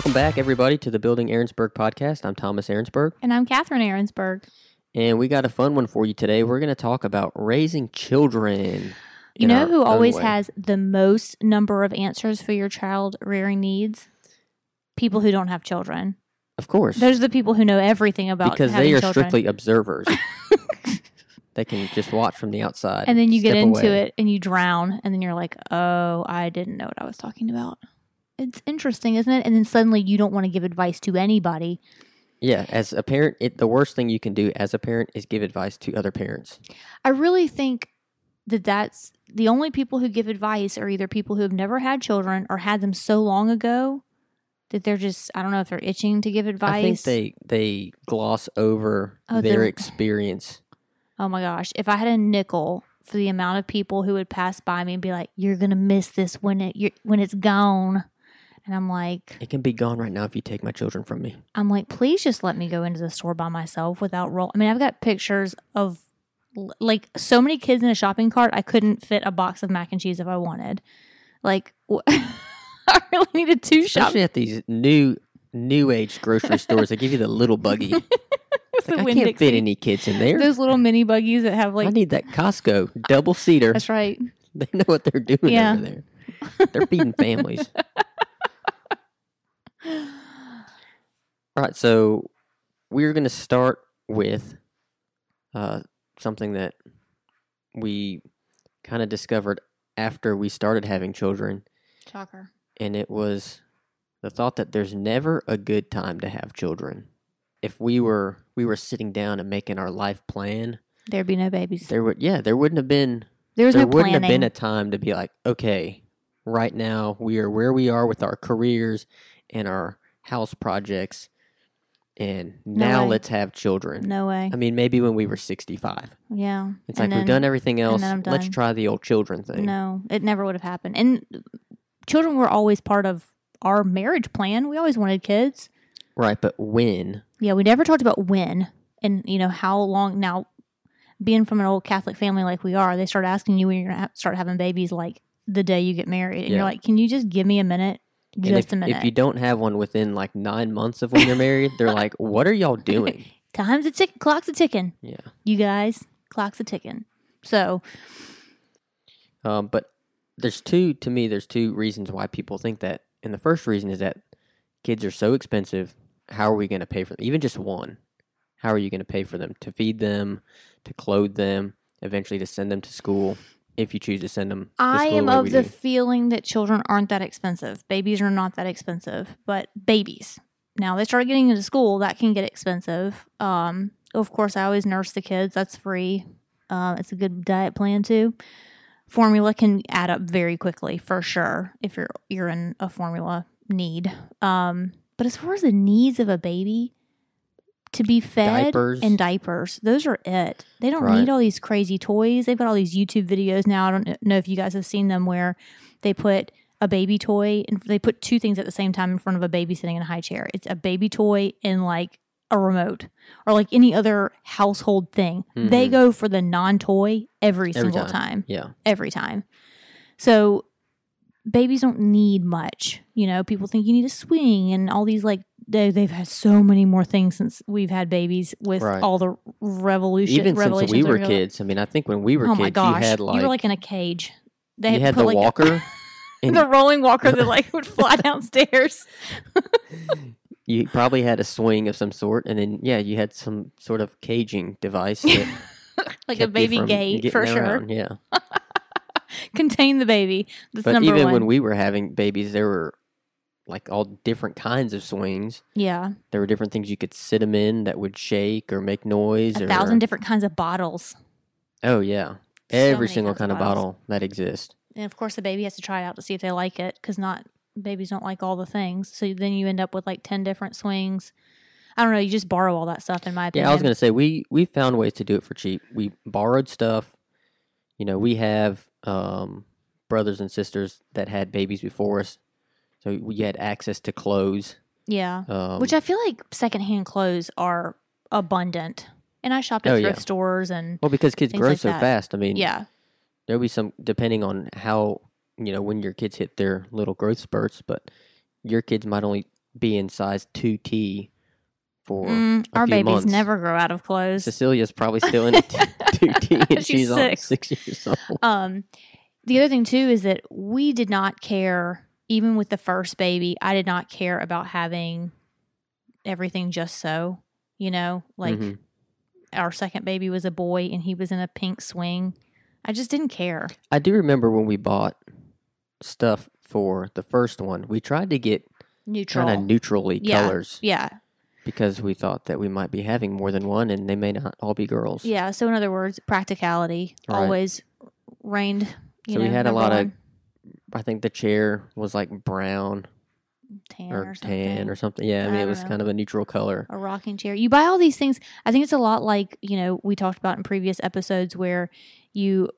Welcome back, everybody, to the Building Aaronsburg podcast. I'm Thomas Aaronsburg, And I'm Catherine Aaronsburg. and we got a fun one for you today. We're going to talk about raising children. You know who always way. has the most number of answers for your child rearing needs? People who don't have children. Of course. Those are the people who know everything about children. because they are children. strictly observers. they can just watch from the outside. and then you get into away. it and you drown and then you're like, "Oh, I didn't know what I was talking about." It's interesting, isn't it? And then suddenly you don't want to give advice to anybody. Yeah, as a parent, it, the worst thing you can do as a parent is give advice to other parents. I really think that that's the only people who give advice are either people who have never had children or had them so long ago that they're just I don't know if they're itching to give advice. I think they they gloss over Oh, their the- experience. Oh my gosh, if I had a nickel for the amount of people who would pass by me and be like, "You're gonna miss this when it when it's gone," and I'm like, It can be gone right now if you take my children from me. I'm like, please just let me go into the store by myself without roll. I mean, I've got pictures of like so many kids in a shopping cart. I couldn't fit a box of mac and cheese if I wanted. Like, I really needed two shop. Especially at these new new age grocery stores, they give you the little buggy. Like, I can't fit any kids in there. Those little mini buggies that have like I need that Costco double seater. That's right. They know what they're doing Yeah. over there. They're feeding families. All right, so we're going to start with uh, something that we kind of discovered after we started having children, Shocker. and it was the thought that there's never a good time to have children. If we were we were sitting down and making our life plan, There'd be no babies. there would yeah there wouldn't have been There was there no wouldn't planning. have been a time to be like, okay, right now we are where we are with our careers and our house projects, and No now way. let's have children. no way. I mean, maybe when we were 65. Yeah. It's And like we've done everything else. then I'm Let's try the old children thing. No, it never would have happened. And children were always part of our marriage plan. We always wanted kids. Right, but when? Yeah, we never talked about when and you know how long. Now, being from an old Catholic family like we are, they start asking you when you're gonna ha- start having babies, like the day you get married, and Yeah. you're like, "Can you just give me a minute? Just if, a minute." If you don't have one within like nine months of when you're married, they're like, what are y'all doing? Time's a tick, clock's a ticking. Yeah. You guys, clock's a ticking. So Um, but there's two to me. There's two reasons why people think that, and the first reason is that kids are so expensive. How are we going to pay for them? Even just one. How are you going to pay for them to feed them, to clothe them, eventually to send them to school? If you choose to send them, to I am of the do. feeling that children aren't that expensive. Babies are not that expensive, but babies. Now they start getting into school, that can get expensive. Um, of course, I always nurse the kids. That's free. Uh, it's a good diet plan too. Formula can add up very quickly for sure if you're you're in a formula need. Um, but as far as the needs of a baby, to be fed Diapers. and diapers, those are it. They don't Right. need all these crazy toys. They've got all these YouTube videos now. I don't know if you guys have seen them where they put a baby toy and they put two things at the same time in front of a baby sitting in a high chair. It's a baby toy and like a remote or like any other household thing. They Mhm. go for the non-toy every, Every single time. time Yeah, every time. So babies don't need much. You know, people think you need a swing and all these like they they've had so many more things since we've had babies with Right. all the revolution. even since we were kids. I mean, I think when we were Oh kids, my gosh, you had like you were like in a cage. They had put, the like, walker. the rolling walker that like would fly downstairs. you probably had a swing of some sort, and then yeah, you had some sort of caging device. That like a baby gate for sure. around, Yeah, Contain the baby. That's but even one. when we were having babies, there were like all different kinds of swings. yeah, There were different things you could sit them in that would shake or make noise. a or, thousand different kinds of bottles. Oh yeah, So every single kind of bottles. bottle that exists. And of course, the baby has to try it out to see if they like it because not babies don't like all the things. So then you end up with like 10 different swings. I don't know. You just borrow all that stuff, in my opinion. Yeah, I was gonna say we we found ways to do it for cheap. We borrowed stuff. You know, we have um, brothers and sisters that had babies before us, so we had access to clothes. Yeah. Um, Which I feel like secondhand clothes are abundant. And I shopped at Oh, thrift yeah. stores and well, because kids grow like so that. fast. I mean, yeah. there'll be some depending on how you know when your kids hit their little growth spurts, but your kids might only be in size two T for Mm, our babies months. never grow out of clothes. Cecilia's probably still in two T and She's she's, six. six years old. Um, the other thing too is that we did not care, even with the first baby. I did not care about having everything just so. You know, like Mhm. our second baby was a boy and he was in a pink swing. I just didn't care. I do remember when we bought stuff for the first one, we tried to get Neutral. kind of neutrally Yeah. colors yeah, because we thought that we might be having more than one and they may not all be girls. yeah. So in other words, practicality Right. always reigned. You So we had a lot of. I think the chair was like brown tan or, or, tan something. or something. Yeah, I I mean it was know. kind of a neutral color. a rocking chair. You buy all these things. I think it's a lot like, you know, we talked about in previous episodes where you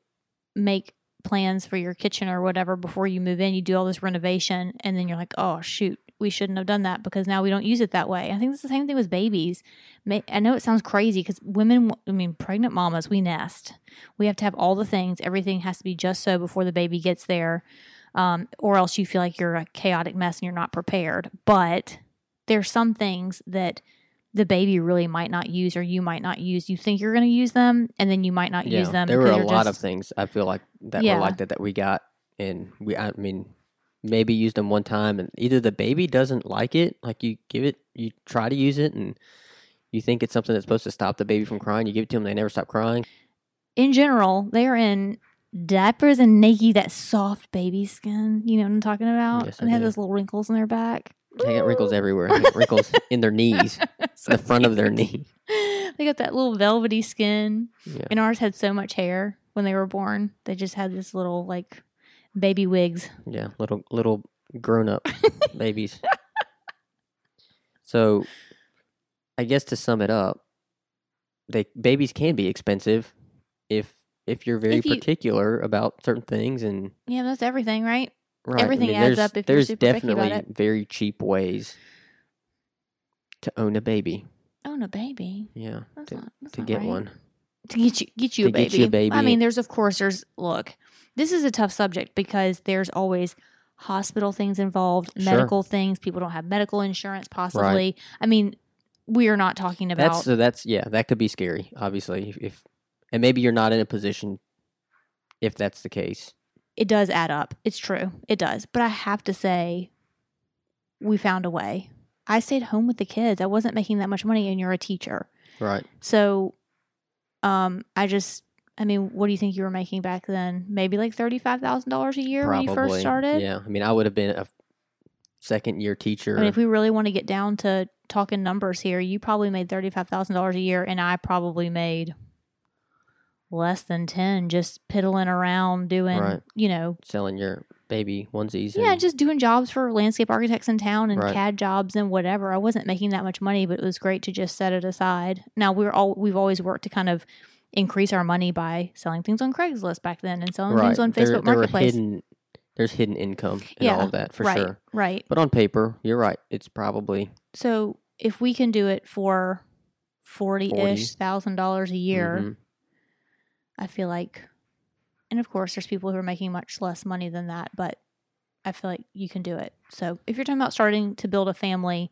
make plans for your kitchen or whatever before you move in. You do all this renovation and then you're like, oh, shoot, we shouldn't have done that because now we don't use it that way. I think it's the same thing with babies. I know it sounds crazy because women, I mean, pregnant mamas, we nest. We have to have all the things. Everything has to be just so before the baby gets there. Um, or else you feel like you're a chaotic mess and you're not prepared. But there's some things that the baby really might not use or you might not use. You think you're going to use them and then you might not Yeah, use them. there were a lot just- of things I feel like that Yeah. were like that that we got and we I mean maybe used them one time and either the baby doesn't like it, like you give it you try to use it and you think it's something that's supposed to stop the baby from crying, you give it to them, they never stop crying. in general, they are in diapers and naked, that soft baby skin. You know what I'm talking about? Yes, and they have those little wrinkles in their back. They got wrinkles everywhere. They got wrinkles in their knees, So the front of their knee. They got that little velvety skin. Yeah. And ours had so much hair when they were born. They just had this little like baby wigs. Yeah, little little grown up babies. So, I guess to sum it up, they babies can be expensive if if you're very If you- particular about certain things and Yeah, that's everything, right? right. Everything I mean, adds up if you're there's super picky about definitely it. very cheap ways to own a baby. Own a baby. Yeah, That's to, not, to get right. one. to get you get you To a baby. get you a baby. I mean, there's of course there's look. This is a tough subject because there's always hospital things involved, Sure. medical things. People don't have medical insurance, possibly. I mean, we are not talking about. That's so that's yeah, that could be scary. Obviously, if, if and maybe you're not in a position if that's the case. it does add up. It's true. It does. But I have to say, we found a way. I stayed home with the kids. I wasn't making that much money, and you're a teacher. Right. So, um, I just. I mean, what do you think you were making back then? Maybe like thirty five thousand dollars a year when you first started. Yeah, I mean, I would have been a second year teacher. I mean, if we really want to get down to talking numbers here, you probably made thirty five thousand dollars a year, and I probably made less than ten just piddling around doing, Right. you know, selling your baby onesies. yeah, and- just doing jobs for landscape architects in town and Right. CAD jobs and whatever. I wasn't making that much money, but it was great to just set it aside. Now we're all we've always worked to kind of increase our money by selling things on Craigslist back then and selling right. things on there, Facebook there Marketplace. hidden, there's hidden income in all Yeah, of that for right, sure. right. But on paper, you're right. It's probably So if we can do it for forty ish thousand dollars a year, Mhm. I feel like, and of course, there's people who are making much less money than that, but I feel like you can do it. So if you're talking about starting to build a family,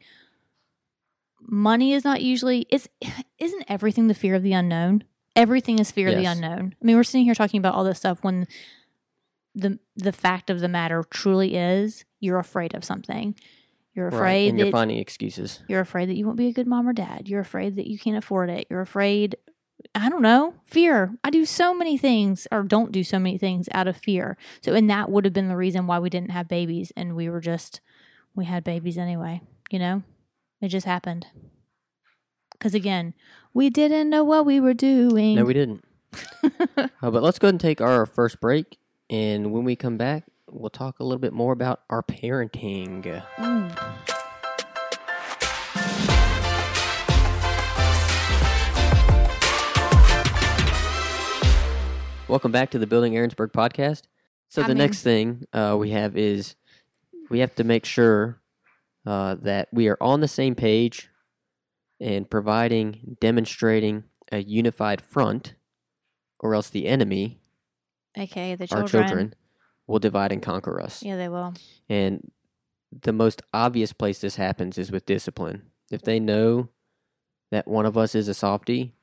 money is not usually it's isn't everything the fear of the unknown. Everything is fear of the Yes. unknown. I mean, we're sitting here talking about all this stuff when the the fact of the matter truly is you're afraid of something. You're right. afraid and you're finding excuses. you're afraid that you won't be a good mom or dad. You're afraid that you can't afford it. You're afraid, I don't know, fear. I do so many things or don't do so many things out of fear. So, and that would have been the reason why we didn't have babies and we were just, we had babies anyway, you know? It just happened. Because again, we didn't know what we were doing. No, we didn't. uh, but let's go ahead and take our first break, and when we come back, we'll talk a little bit more about our parenting. Mm. Welcome back to the Building Aaronsburg podcast. So I the mean- next thing uh, we have is we have to make sure uh, that we are on the same page and providing, demonstrating a unified front, or else the enemy, okay, the children. our children. will divide and conquer us. Yeah, they will. And the most obvious place this happens is with discipline. If they know that one of us is a softie,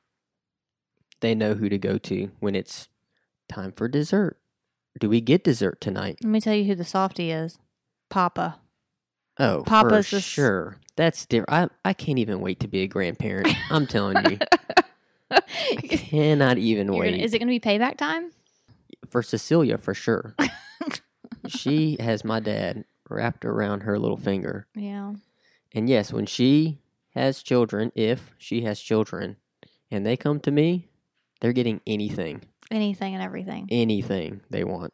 they know who to go to when it's time for dessert. Do we get dessert tonight? Let me tell you who the softie is. Papa. Oh, Papa's for sure. That's different. I, I can't even wait to be a grandparent. I'm telling you, I cannot even You're wait. gonna- is it going to be payback time? for Cecilia, for sure. she has my dad wrapped around her little finger. Yeah. And yes, when she has children, if she has children, and they come to me, they're getting anything, Anything and everything. anything they want.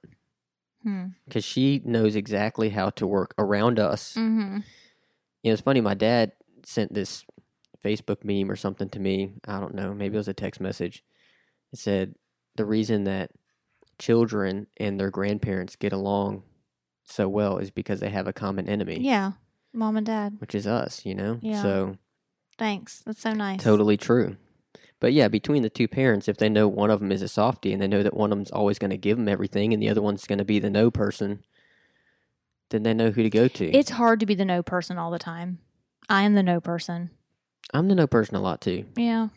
Hmm. Because she knows exactly how to work around us. Mm-hmm. You know, it's funny, my dad sent this Facebook meme or something to me. I don't know, maybe it was a text message. It said, the reason that children and their grandparents get along so well is because they have a common enemy, Yeah. Mom and dad. which is us, you know? Yeah. So Thanks. That's so nice. Totally true. But yeah, between the two parents, if they know one of them is a softie and they know that one of them's always going to give them everything and the other one's going to be the no person, then they know who to go to. It's hard to be the no person all the time. I am the no person. I'm the no person a lot too. Yeah.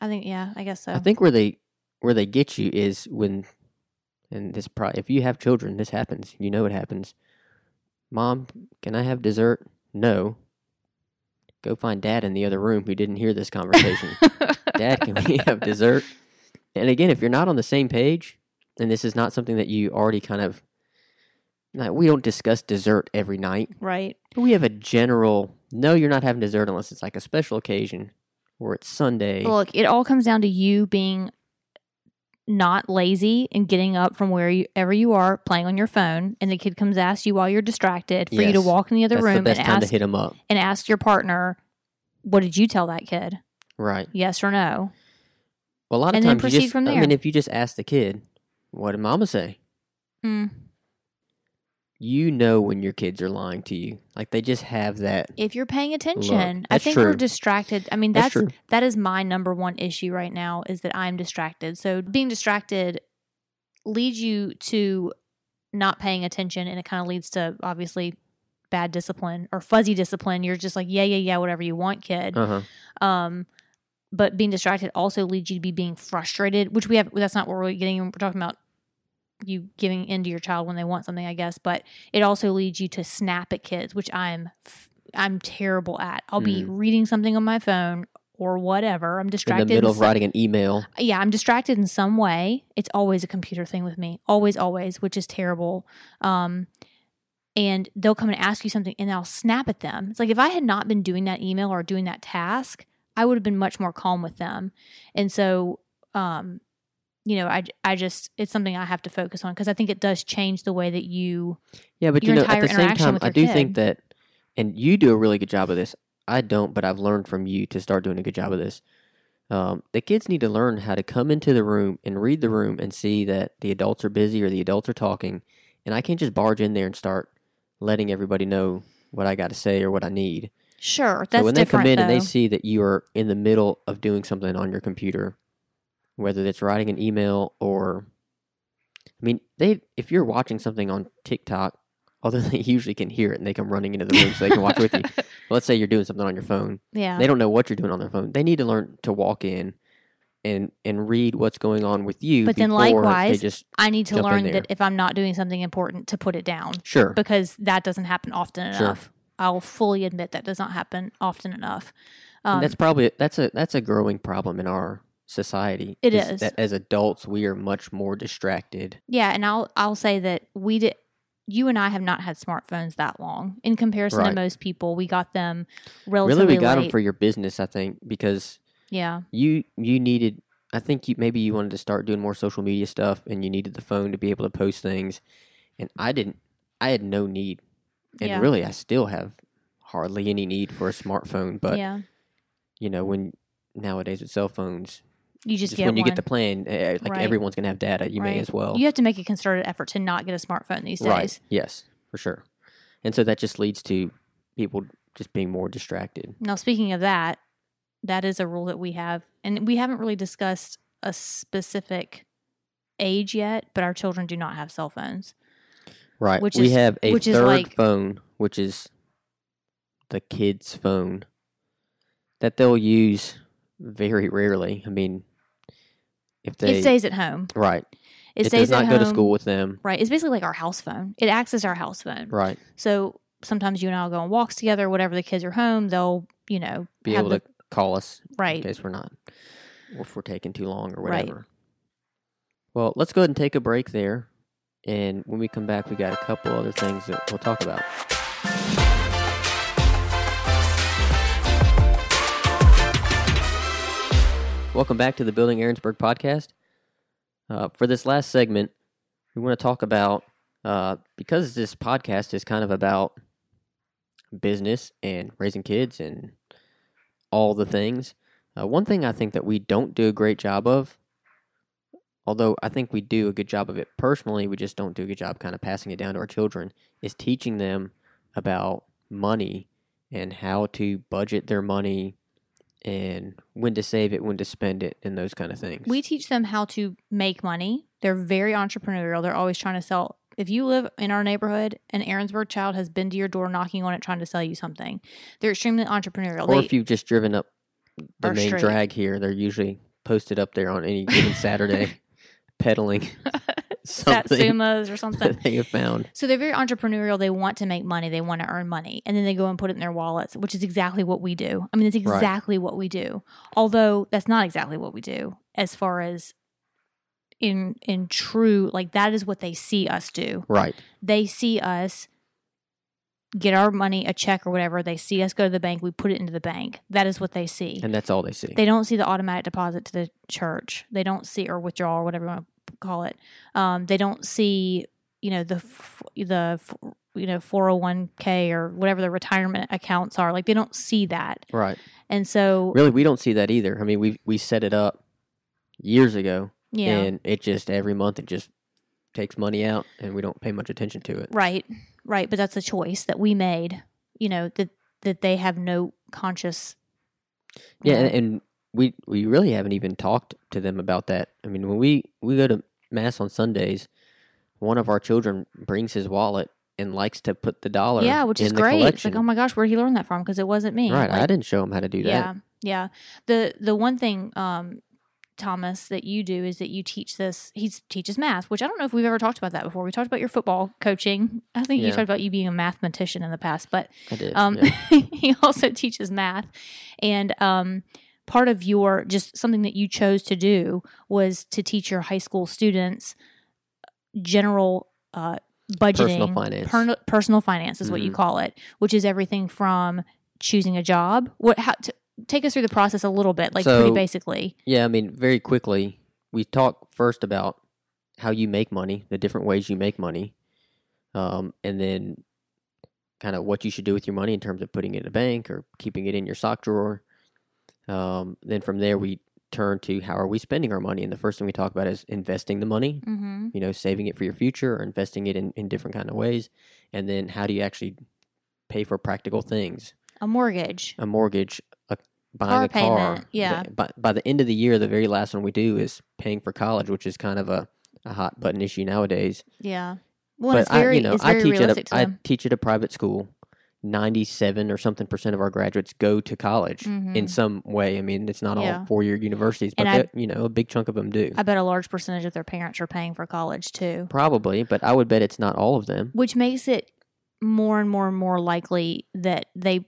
I think yeah, I guess so. I think where they where they get you is when, and this pro- if you have children, this happens. You know it happens. Mom, can I have dessert? No. Go find dad in the other room who didn't hear this conversation. Dad, can we have dessert? And again, if you're not on the same page, and this is not something that you already kind of, like, we don't discuss dessert every night. right. But we have a general, no, you're not having dessert unless it's like a special occasion or it's Sunday. Look, it all comes down to you being not lazy and getting up from wherever you are playing on your phone and the kid comes ask you while you're distracted for you to walk in the other That's the room best and ask hit them up. and ask your partner what did you tell that kid Right. yes or no Well, a lot of And then times you proceed just, I mean, if you just ask the kid, what did mama say? mm. You know when your kids are lying to you. Like they just have that. if you're paying attention i think we're distracted i mean That's that's, true. that is my number one issue right now is that i'm distracted so being distracted leads you to not paying attention and it kind of leads to obviously bad discipline or fuzzy discipline you're just like yeah yeah yeah whatever you want kid Uh huh. um but being distracted also leads you to be being frustrated which we have that's not what we're getting we're talking about you giving in to your child when they want something i guess but it also leads you to snap at kids which i'm I'm terrible at. I'll be reading something on my phone or whatever. I'm In distracted the middle of some- writing an email. yeah i'm distracted in some way. It's always a computer thing with me. Always always which is terrible. Um and they'll come and ask you something and i'll snap at them. It's like if i had not been doing that email or doing that task i would have been much more calm with them and so um you know i, I just it's something i have to focus on because i think it does change the way that you Yeah, but you know, at the same time, I do kid. think that, and you do a really good job of this. I don't, but I've learned from you to start doing a good job of this. Um, the kids need to learn how to come into the room and read the room and see that the adults are busy or the adults are talking, and I can't just barge in there and start letting everybody know what I got to say or what I need. Sure that's so when they come in and they see that you are in the middle of doing something on your computer, whether it's writing an email or, I mean, they if you're watching something on TikTok, although they usually can hear it and they come running into the room so they can watch with you. But let's say you're doing something on your phone, yeah they don't know what you're doing on their phone. They need to learn to walk in and and read what's going on with you. But then likewise, just i need to learn that if i'm not doing something important to put it down sure, because that doesn't happen often Sure. enough. I'll fully admit that does not happen often enough. Um, that's probably that's a that's a growing problem in our society. It is. that as adults we are much more distracted. yeah, and I'll I'll say that we did. You and I have not had smartphones that long in comparison to most people. We got them relatively really we got late. them for your business i think because yeah, you you needed i think you maybe you wanted to start doing more social media stuff and you needed the phone to be able to post things and i didn't i had no need and Yeah. really i still have hardly any need for a smartphone but yeah. you know when nowadays with cell phones You just, just, get when you get the plan eh, like Right. everyone's gonna have data you may as well You have to make a concerted effort to not get a smartphone these days. right yes for sure and so that just leads to people just being more distracted Now, speaking of that, that is a rule that we have, and we haven't really discussed a specific age yet, but our children do not have cell phones. Right. Which we is- have a which is third like- phone, which is the kid's phone that they'll use very rarely. I mean, if they it stays at home. right, It, it, stays does not at go to school with them. Right. It's basically like our house phone. It acts as our house phone. Right, So sometimes you and I'll go on walks together. Whatever the kids are home, they'll you know be able the, to call us right? in case we're not, or if we're taking too long or Right. whatever. Well, let's go ahead and take a break there, and when we come back, we got a couple other things that we'll talk about. Welcome back to the Building Aaronsburg podcast. Uh, for this last segment, we want to talk about uh, because this podcast is kind of about business and raising kids and all the things. Uh, one thing I think that we don't do a great job of, although I think we do a good job of it personally, we just don't do a good job kind of passing it down to our children, is teaching them about money and how to budget their money and when to save it, when to spend it, and those kind of things. We teach them how to make money. They're very entrepreneurial. They're always trying to sell. If you live in our neighborhood, an Aaronsburg child has been to your door knocking on it trying to sell you something. They're extremely entrepreneurial. or They, if you've just driven up the main street. drag here, they're usually posted up there on any given Saturday, peddling Satsumas or something. that they have found. So they're very entrepreneurial. They want to make money. They want to earn money. And then they go and put it in their wallets, which is exactly what we do. I mean, it's Right. exactly what we do. Although that's not exactly what we do as far as in in true like that is what they see us do. Right. They see us get our money, a check or whatever. They see us go to the bank, we put it into the bank. That is what they see. And that's all they see. They don't see the automatic deposit to the church. They don't see or withdrawal or whatever you want to call it. Um, they don't see, you know, the the you know 401k or whatever the retirement accounts are. Like they don't see that. right. And so Really, we don't see that either. I mean, we we set it up years ago, yeah, and it just every month it just takes money out, and we don't pay much attention to it. right, right. But that's a choice that we made. You know that that they have no conscious. Yeah, and, and we we really haven't even talked to them about that. I mean, when we we go to mass on Sundays, one of our children brings his wallet and likes to put the dollar. yeah, which is great. It's like, oh my gosh, where did he learn that from? Because it wasn't me. right, Like, I didn't show him how to do that. Yeah, yeah. The the one thing, um, Thomas, that you do is that you teach this. He teaches math, which I don't know if we've ever talked about that before. We talked about your football coaching. I think you talked about you being a mathematician in the past, but I did. um, yeah. he also teaches math, and um, part of your just something that you chose to do was to teach your high school students general uh, budgeting, Personal finance. per- personal finance is what you Mhm. call it, which is everything from choosing a job. What how to take us through the process a little bit, like pretty basically. Yeah, I mean, very quickly, we talk first about how you make money, the different ways you make money, um, and then kind of what you should do with your money in terms of putting it in a bank or keeping it in your sock drawer. Um, then from there, we turn to how are we spending our money, and the first thing we talk about is investing the money. Mm-hmm. You know, saving it for your future or investing it in, in different kind of ways, and then how do you actually pay for practical things? A mortgage. a mortgage, buying Car a car. payment, yeah. The- by, by the end of the year, the very last one we do is paying for college, which is kind of a, a hot button issue nowadays. Yeah. Well, and it's but very, I, you know, it's I teach at a, I teach at a private school. Ninety-seven or something percent of our graduates go to college in Mhm. some way. I mean, it's not Yeah. all four-year universities, but I- they- you know, a big chunk of them do. I bet a large percentage of their parents are paying for college too. Probably, but I would bet it's not all of them. which makes it more and more and more likely that they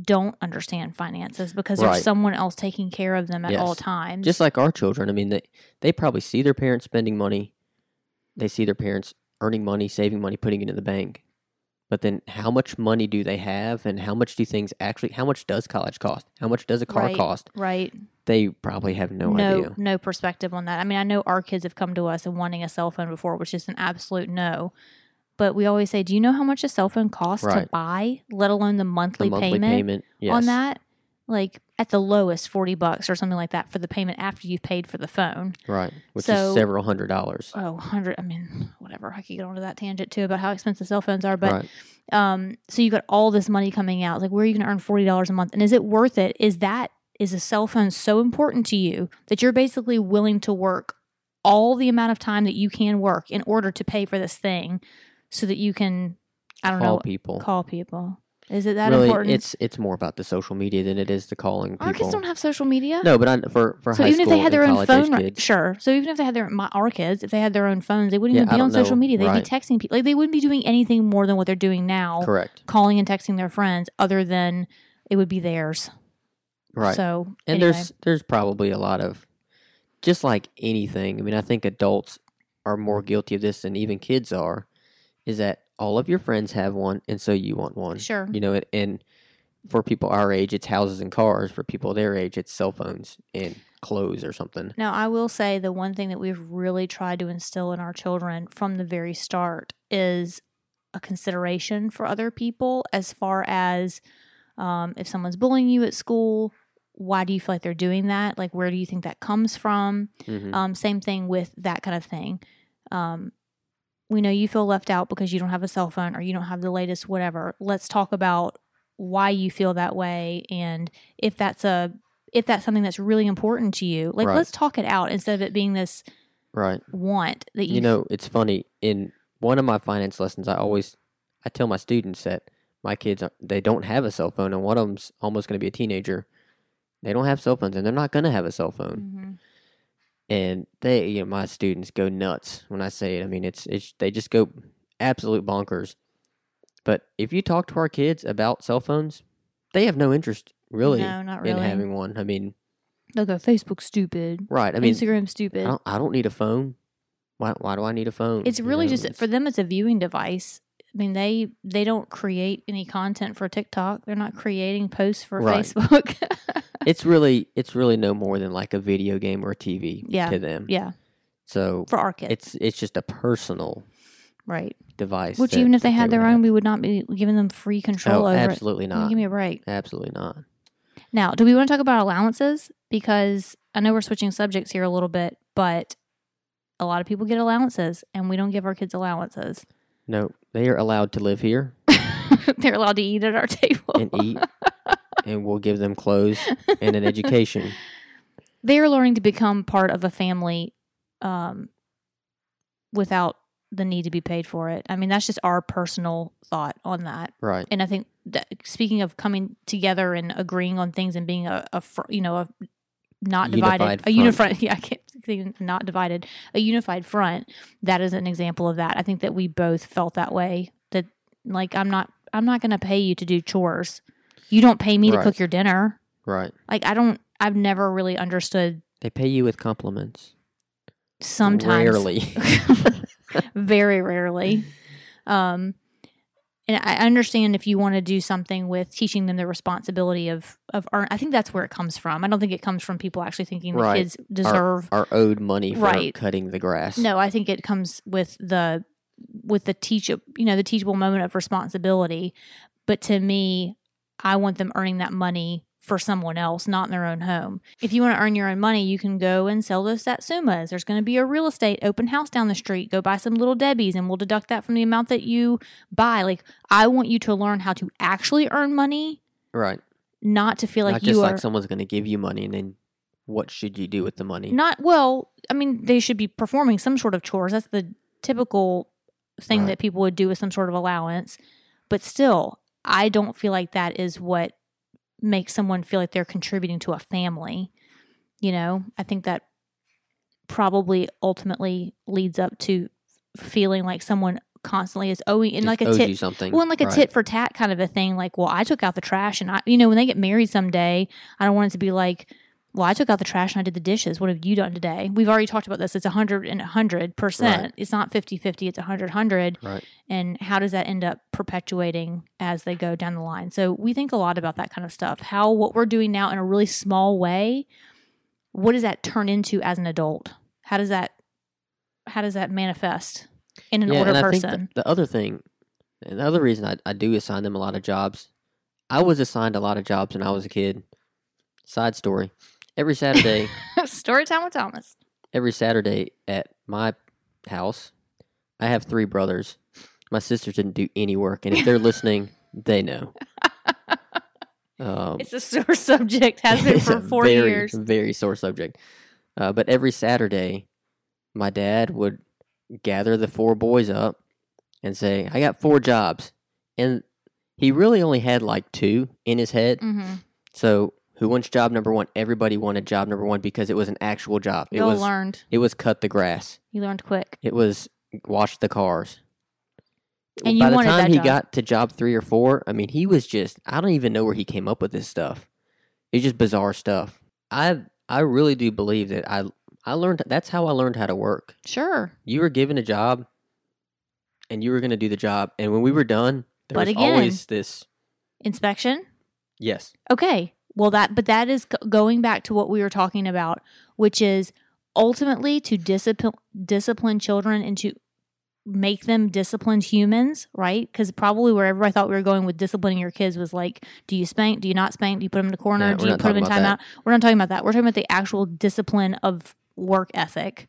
don't understand finances because Right. there's someone else taking care of them at all times. Just like our children. I mean, they they probably see their parents spending money. They see their parents earning money, saving money, putting it in the bank. But then, how much money do they have, and how much do things actually? How much does college cost? How much does a car Right. cost? right? They probably have no, no, idea. no perspective on that. I mean, I know our kids have come to us and wanting a cell phone before, which is an absolute no. But we always say, "Do you know how much a cell phone costs to buy? Let alone the monthly, The monthly payment, payment, yes. on that." Like at the lowest, forty bucks or something like that for the payment after you've paid for the phone. right? Which So- is several hundred dollars. Oh, 100 I mean, whatever. I could get onto that tangent too about how expensive cell phones are, but right? um so you got all this money coming out. Like where are you going to earn $40 a month? And is it worth it? Is that is a cell phone so important to you that you're basically willing to work all the amount of time that you can work in order to pay for this thing so that you can I don't Call know, people. call people. Is it that really, important? it's it's more about the social media than it is the calling people. our kids don't have social media. no, but I, for for So high even if they had their own college-age phone, right- kids, sure. So even if they had their my, our kids, if they had their own phones, they wouldn't Yeah, even be on don't social media. They'd Right. be texting people. Like they wouldn't be doing anything more than what they're doing now, correct, calling and texting their friends, other than it would be theirs. right. So and anyway. there's there's probably a lot of just like anything. I mean, I think adults are more guilty of this than even kids are. Is that all of your friends have one, and so you want one? sure. You know, and for people our age, it's houses and cars. For people their age, it's cell phones and clothes or something. Now, I will say the one thing that we've really tried to instill in our children from the very start is a consideration for other people as far as um, if someone's bullying you at school, why do you feel like they're doing that? Like, where do you think that comes from? hmm Um, same thing with that kind of thing. Um, we know you feel left out because you don't have a cell phone or you don't have the latest whatever. Let's talk about why you feel that way and if that's a if that's something that's really important to you. Like Right. let's talk it out instead of it being this Right. want that you, You know, it's funny. In one of my finance lessons, I always I tell my students that my kids they don't have a cell phone, and one of them's almost going to be a teenager. They don't have cell phones, and they're not going to have a cell phone. Mhm. And they, you know, my students go nuts when I say it. I mean, it's it's they just go absolute bonkers. But if you talk to our kids about cell phones, they have no interest really no, not in having one. I mean, They'll go Facebook stupid, right? I mean, Instagram I stupid. don't, I don't need a phone. Why why do I need a phone? It's You really know, just it's- for them. It's a viewing device. I mean, they they don't create any content for TikTok. They're not creating posts for Right. Facebook. it's really it's really no more than like a video game or a TV Yeah. to them. yeah, So for our kids, it's it's just a personal right? device. Which that- even if they had would their own, have. we would not be giving them free control oh, over absolutely it. not, Give me a break. absolutely not. Now, do we want to talk about allowances? Because I know we're switching subjects here a little bit, but a lot of people get allowances, and we don't give our kids allowances. No, they are allowed to live here They're allowed to eat at our table. and eat, and we'll give them clothes and an education. they are learning to become part of a family um, without the need to be paid for it. I mean, that's just our personal thought on that. Right. And I think that speaking of coming together and agreeing on things and being a, a fr- you know, a not divided, Unified a front. unified, yeah, I can't not divided, a unified front. That is an example of that. I think that we both felt that way. That like I'm not, I'm not going to pay you to do chores. You don't pay me to cook your dinner. Right. Like I don't. I've never really understood They pay you with compliments. sometimes Rarely. very rarely um and i understand if you want to do something with teaching them the responsibility of of earn i think that's where it comes from i don't think it comes from people actually thinking the Right. kids deserve Are owed money for Right. cutting the grass. no i think it comes with the with the teach you know the teachable moment of responsibility but to me i want them earning that money for someone else not in their own home if you want to earn your own money you can go and sell those satsumas there's going to be a real estate open house down the street go buy some little debbies and we'll deduct that from the amount that you buy like i want you to learn how to actually earn money Right. not to feel like Not you just are like someone's going to give you money and then what should you do with the money? Not well. I mean, they should be performing some sort of chores. That's the typical thing Right. that people would do with some sort of allowance. But still, I don't feel like that is what makes someone feel like they're contributing to a family. You know, I think that probably ultimately leads up to feeling like someone constantly is owing and like a tit something. well, and like a Right. tit for tat kind of a thing. Like, well, I took out the trash, and I, you know, when they get married someday, I don't want it to be like, well, I took out the trash and I did the dishes. What have you done today? We've already talked about this. It's a hundred and a hundred percent. Right. It's not 50 50, it's a hundred hundred. Right. And how does that end up perpetuating as they go down the line? So we think a lot about that kind of stuff. How what we're doing now in a really small way, what does that turn into as an adult? How does that how does that manifest in an yeah, older person? think the, the other thing, and the other reason I, I do assign them a lot of jobs, I was assigned a lot of jobs when I was a kid. Side story. Every Saturday, Story time with Thomas. every Saturday at my house, I have three brothers. My sisters didn't do any work, and if they're listening, they know. Um, It's a sore subject. Has been for four very, years. Very sore subject. Uh, but every Saturday, my dad would gather the four boys up and say, "I got four jobs," and he really only had like two in his head. Mm-hmm. So who wants job number one? Everybody wanted job number one because it was an actual job. It all was learned. it was cut the grass. You learned quick. It was wash the cars. And you By the wanted time that he job. got to job three or four, I mean, he was just I don't even know where he came up with this stuff. It's just bizarre stuff. I I really do believe that I I learned that's how I learned how to work. Sure. You were given a job and you were going to do the job and when we were done, there But was again- always this Inspection. yes. Okay. Well, that but that is going back to what we were talking about, which is ultimately to discipline discipline children and to make them disciplined humans, right? Because probably where everybody thought we were going with disciplining your kids was like, do you spank? Do you not spank? Do you put them in the corner? Yeah, do you put them in timeout? We're not talking about that. We're talking about the actual discipline of work ethic,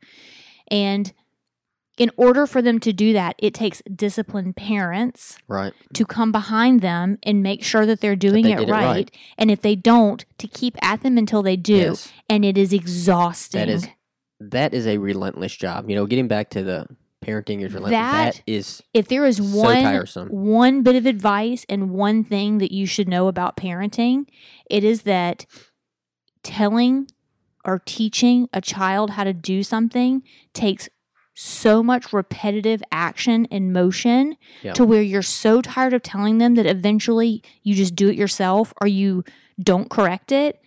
and in order for them to do that, it takes disciplined parents Right. to come behind them and make sure that they're doing they it, did it right. right. And if they don't, to keep at them until they do. Yes. And it is exhausting. That is that is a relentless job. You know, getting back to the parenting is relentless. That- that is if there is so one tiresome. one bit of advice and one thing that you should know about parenting, it is that telling or teaching a child how to do something takes so much repetitive action and motion to where you're so tired of telling them that eventually you just do it yourself or you don't correct it.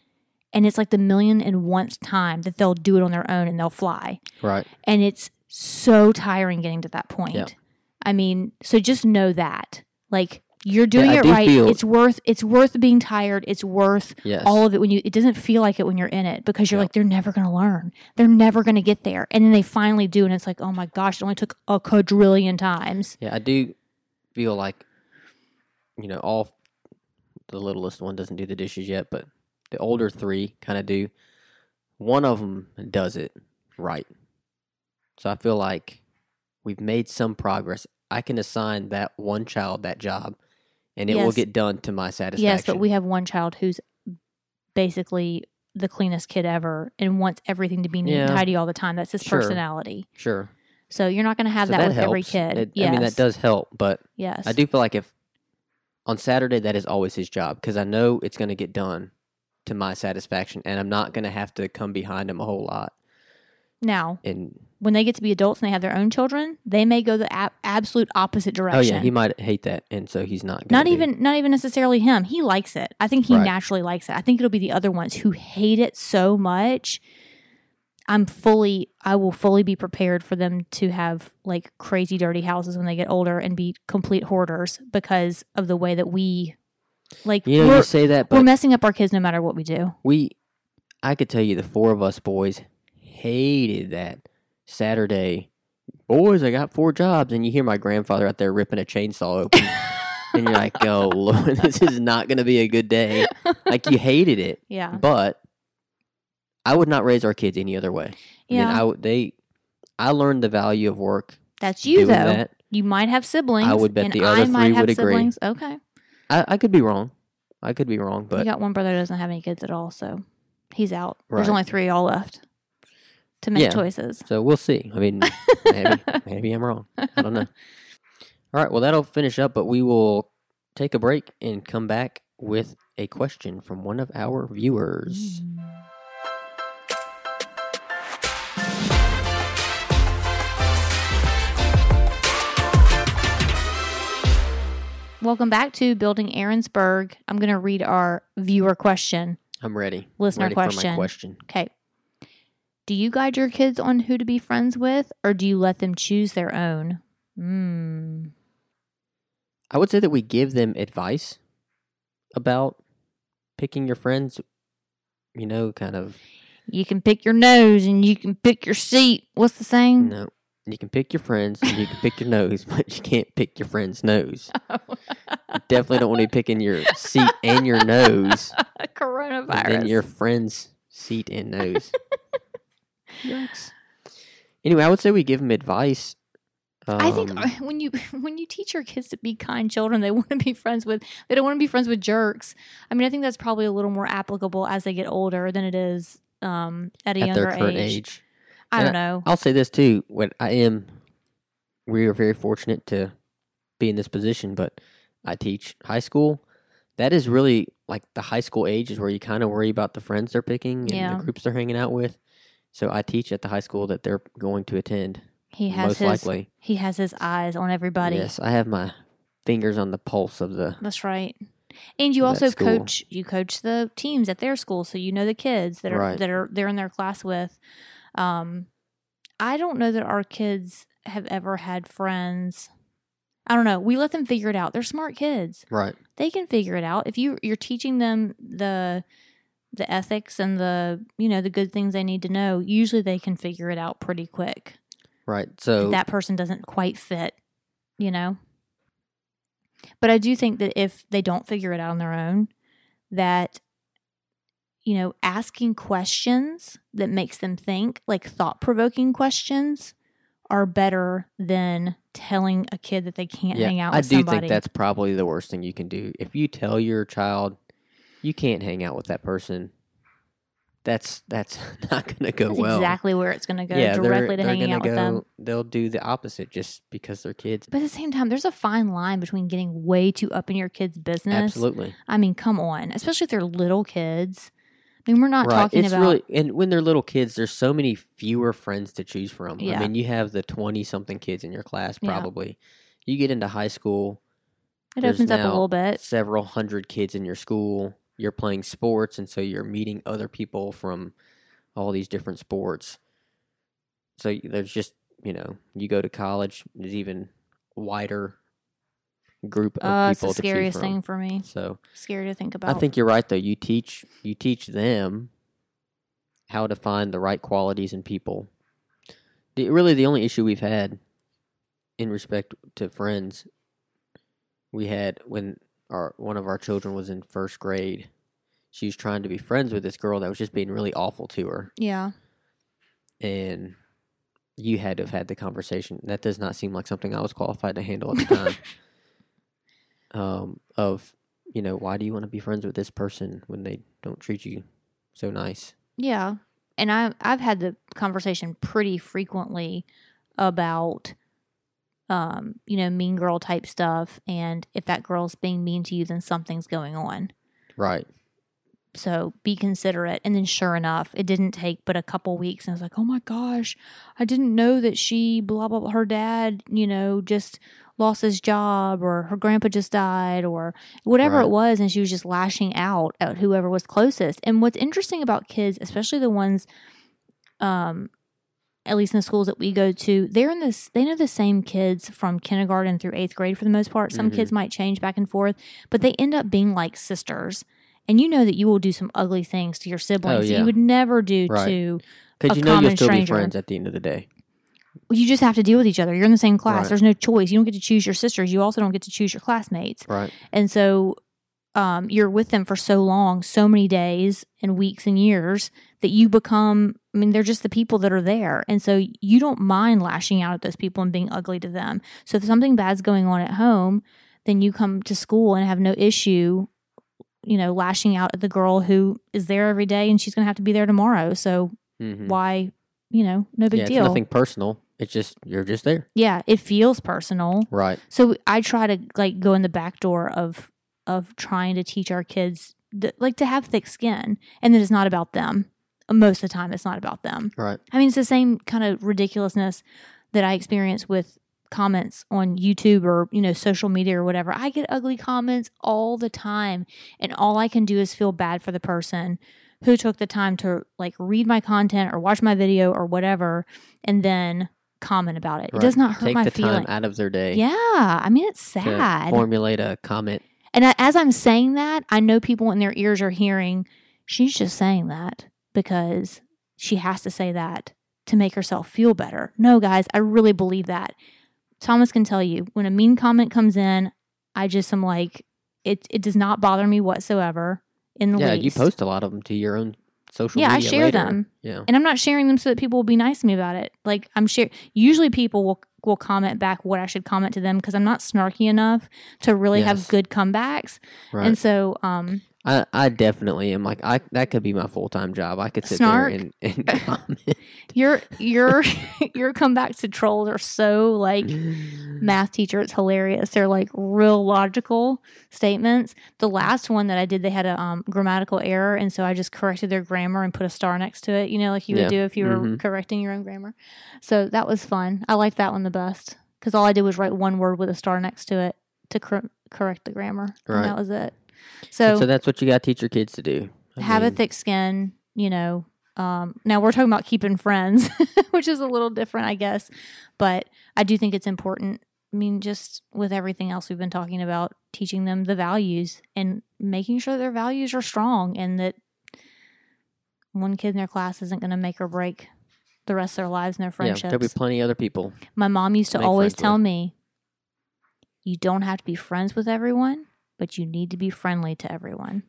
And it's like the million and once time that they'll do it on their own and they'll fly. Right. and it's so tiring getting to that point. I mean, so just know that. Like you're doing I it do right. feel- it's worth it's worth being tired. It's worth Yes. all of it when you it doesn't feel like it when you're in it because you're Yeah. like they're never going to learn. They're never going to get there. And then they finally do and it's like, "Oh my gosh, it only took a quadrillion times." Yeah, I do feel like you know, all the littlest one doesn't do the dishes yet, but the older three kind of do. One of them does it right. So I feel like we've made some progress. I can assign that one child that job and it will get done to my satisfaction. Yes, but we have one child who's basically the cleanest kid ever and wants everything to be neat and tidy all the time. That's his Sure. personality. Sure. So you're not going to have So that, with every kid. It- yes. I mean, that does help, but Yes. I do feel like if on Saturday that is always his job because I know it's going to get done to my satisfaction, and I'm not going to have to come behind him a whole lot. Now, And when they get to be adults and they have their own children, they may go the ab- absolute opposite direction. oh yeah, he might hate that, and so he's not. Not even not even necessarily him. He likes it. I think he Right. naturally likes it. I think it'll be the other ones who hate it so much. I'm fully I will fully be prepared for them to have like crazy dirty houses when they get older and be complete hoarders because of the way that we like You know, you say that, we're messing up our kids no matter what we do. we, I could tell you, the four of us boys hated that Saturday. Boys, I got four jobs, and you hear my grandfather out there ripping a chainsaw open, and you're like, "Oh Lord, this is not going to be a good day." Like you hated it. Yeah. but I would not raise our kids any other way. Yeah. I mean, I would they. I learned the value of work. That's you though. that. You might have siblings. I would bet the other I three would agree. siblings. Okay. I, I could be wrong. I could be wrong, but you got one brother that doesn't have any kids at all, so he's out. There's only three all left to make Yeah. choices. so we'll see. I mean, maybe maybe I'm wrong. I don't know. All right, well that'll finish up, but we will take a break and come back with a question from one of our viewers. Welcome back to Building Aaronsburg. I'm going to read our viewer question. I'm ready. Listener ready For question. my question. Okay. Do you guide your kids on who to be friends with, or do you let them choose their own? Hmm. I would say that we give them advice about picking your friends. You know, kind of You can pick your nose and you can pick your seat. What's the saying? No. You can pick your friends and you can pick your nose, but you can't pick your friend's nose. You definitely don't want to be picking your seat and your nose, Coronavirus. and then your friend's seat and nose. Yikes. Anyway, I would say we give them advice. I think Um, uh, when you when you teach your kids to be kind children, they want to be friends with. They don't want to be friends with jerks. I mean, I think that's probably a little more applicable as they get older than it is um, at a at younger age. age. I And don't know. I'll say this too. What I am, we are very fortunate to be in this position, but I teach high school. That is really like the high school age is where you kind of worry about the friends they're picking and Yeah. the groups they're hanging out with. So I teach at the high school that they're going to attend. He has most his likely. he has his eyes on everybody. Yes, I have my fingers on the pulse of the. That's right. And you also school. coach you coach the teams at their school, so you know the kids that are Right. that are they're in their class with. Um, I don't know that our kids have ever had friends. I don't know. We let them figure it out. They're smart kids. Right. They can figure it out. If you you're teaching them the the ethics and the you know the good things they need to know, usually they can figure it out pretty quick. Right. So that person doesn't quite fit, you know. But I do think that if they don't figure it out on their own, that you know, asking questions that makes them think, like thought-provoking questions are better than telling a kid that they can't yeah, hang out I do somebody. think that's probably the worst thing you can do. If you tell your child you can't hang out with that person, that's that's not going to go That's well. exactly where it's going to go yeah, directly they're, to they're hanging out go, with them. They'll do the opposite just because they're kids. But at the same time, there's a fine line between getting way too up in your kid's business. Absolutely. I mean, come on, especially if they're little kids. I mean, we're not right. talking it's about really and when they're little kids, there's so many fewer friends to choose from. Yeah. I mean, you have the twenty something kids in your class Yeah. probably. You get into high school, it opens up a little bit. several hundred kids in your school. You're playing sports, and so you're meeting other people from all these different sports. So there's just you know, you go to college, there's even wider group of Uh, it's people the to choose scariest thing for me. So Scary to think about. I think you're right though. You teach you teach them how to find the right qualities in people. The, really, the only issue we've had in respect to friends, we had when our one of our children was in first grade. She was trying to be friends with this girl that was just being really awful to her, Yeah. and you had to have had the conversation. That does not seem like something I was qualified to handle at the time. um, of you know, why do you want to be friends with this person when they don't treat you so nice? Yeah. And I I've had the conversation pretty frequently about um, you know, mean girl type stuff and if that girl's being mean to you then something's going on. Right. So be considerate. And then sure enough, it didn't take but a couple weeks and I was like, Oh my gosh, I didn't know that she blah blah blah her dad, you know, just lost his job or her grandpa just died or whatever Right. it was and she was just lashing out at whoever was closest. And what's interesting about kids, especially the ones um at least in the schools that we go to, they're in this they know the same kids from kindergarten through 8th grade for the most part. Some Mhm. kids might change back and forth, but they end up being like sisters. And you know that you will do some ugly things to your siblings Oh, yeah. you would never do Right. to Because A you know you'll common still stranger. be friends at the end of the day. you just have to deal with each other. You're in the same class. Right. There's no choice. You don't get to choose your sisters. You also don't get to choose your classmates. Right. And so um, you're with them for so long, so many days and weeks and years that you become, I mean, they're just the people that are there. And so you don't mind lashing out at those people and being ugly to them. So if something bad's going on at home, then you come to school and have no issue, you know, lashing out at the girl who is there every day and she's going to have to be there tomorrow. So hmm why, you know, no big yeah, deal. It's nothing personal. It's just you're just there. Yeah, it feels personal. Right. So I try to like go in the back door of of trying to teach our kids th- like to have thick skin, and that it's not about them. Most of the time, it's not about them. Right. I mean, it's the same kind of ridiculousness that I experience with comments on YouTube or you know social media or whatever. I get ugly comments all the time, and all I can do is feel bad for the person who took the time to like read my content or watch my video or whatever, and then comment about it. It does not hurt Take my the feeling. time out of their day. Yeah, I mean it's sad. formulate a comment. And as I'm saying that, I know people in their ears are hearing, she's just saying that because she has to say that to make herself feel better. No, guys, I really believe that. Thomas can tell you when a mean comment comes in, I just am like, it, it does not bother me whatsoever in the Yeah, least. you post a lot of them to your own social Yeah, I share later. them. Yeah. and I'm not sharing them so that people will be nice to me about it. Like I'm share. Usually, people will will comment back what I should comment to them because I'm not snarky enough to really Yes. have good comebacks. Right. And so, um, I, I definitely am like I that could be my full time job. I could sit Snark. there and, and comment. Your your your comeback to trolls are so like math teacher. It's hilarious. They're like real logical statements. The last one that I did, they had a um, grammatical error, and so I just corrected their grammar and put a star next to it. You know, like you Yeah. would do if you were Mhm. correcting your own grammar. So that was fun. I liked that one the best because all I did was write one word with a star next to it to cor- correct the grammar, Right. and that was it. So, so that's what you got to teach your kids to do. I have a thick skin. You know. Um, now we're talking about keeping friends, which is a little different, I guess. But I do think it's important. I mean, just with everything else we've been talking about, teaching them the values and making sure their values are strong and that one kid in their class isn't going to make or break the rest of their lives and their Yeah, friendships. there'll be plenty of other people. My mom used to make always tell with. me, you don't have to be friends with everyone, but you need to be friendly to everyone.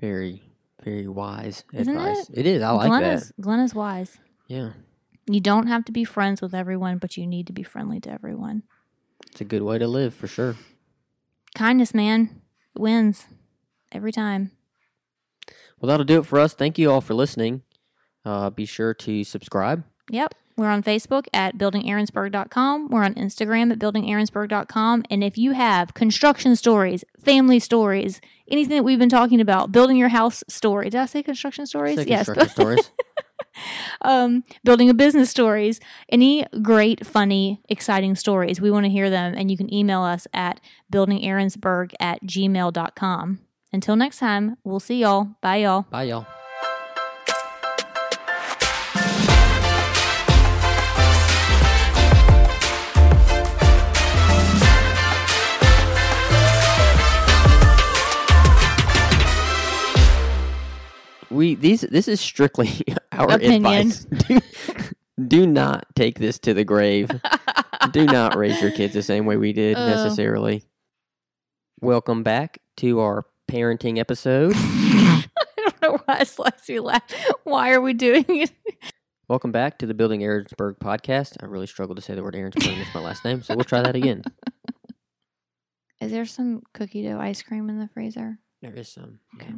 Very, very wise Isn't advice. it is. I like Glenn that. is Glenn is wise. Yeah, You don't have to be friends with everyone, but you need to be friendly to everyone. it's a good way to live for sure. Kindness, man, wins every time. Well, that'll do it for us. Thank you all for listening. Uh, be sure to subscribe. Yep. We're on Facebook at buildingaaronsburg.com. We're on Instagram at buildingaaronsburg.com. And if you have construction stories, family stories, anything that we've been talking about, building your house story. Did I say construction stories? Say yes. construction stories. um, building a business stories, any great, funny, exciting stories. We want to hear them. And you can email us at buildingaaronsburg at gmail.com. Until next time, we'll see y'all. Bye, y'all. Bye, y'all. We these this is strictly our Opinion. advice. Do, do not take this to the grave. do not raise your kids the same way we did Oh. necessarily. Welcome back to our parenting episode. I don't know why Slexy laughed. Why are we doing it? Welcome back to the Building Aaronsburg podcast. I really struggled to say the word Aaronsburg. It's my last name, so we'll try that again. Is there some cookie dough ice cream in the freezer? There is some. Okay.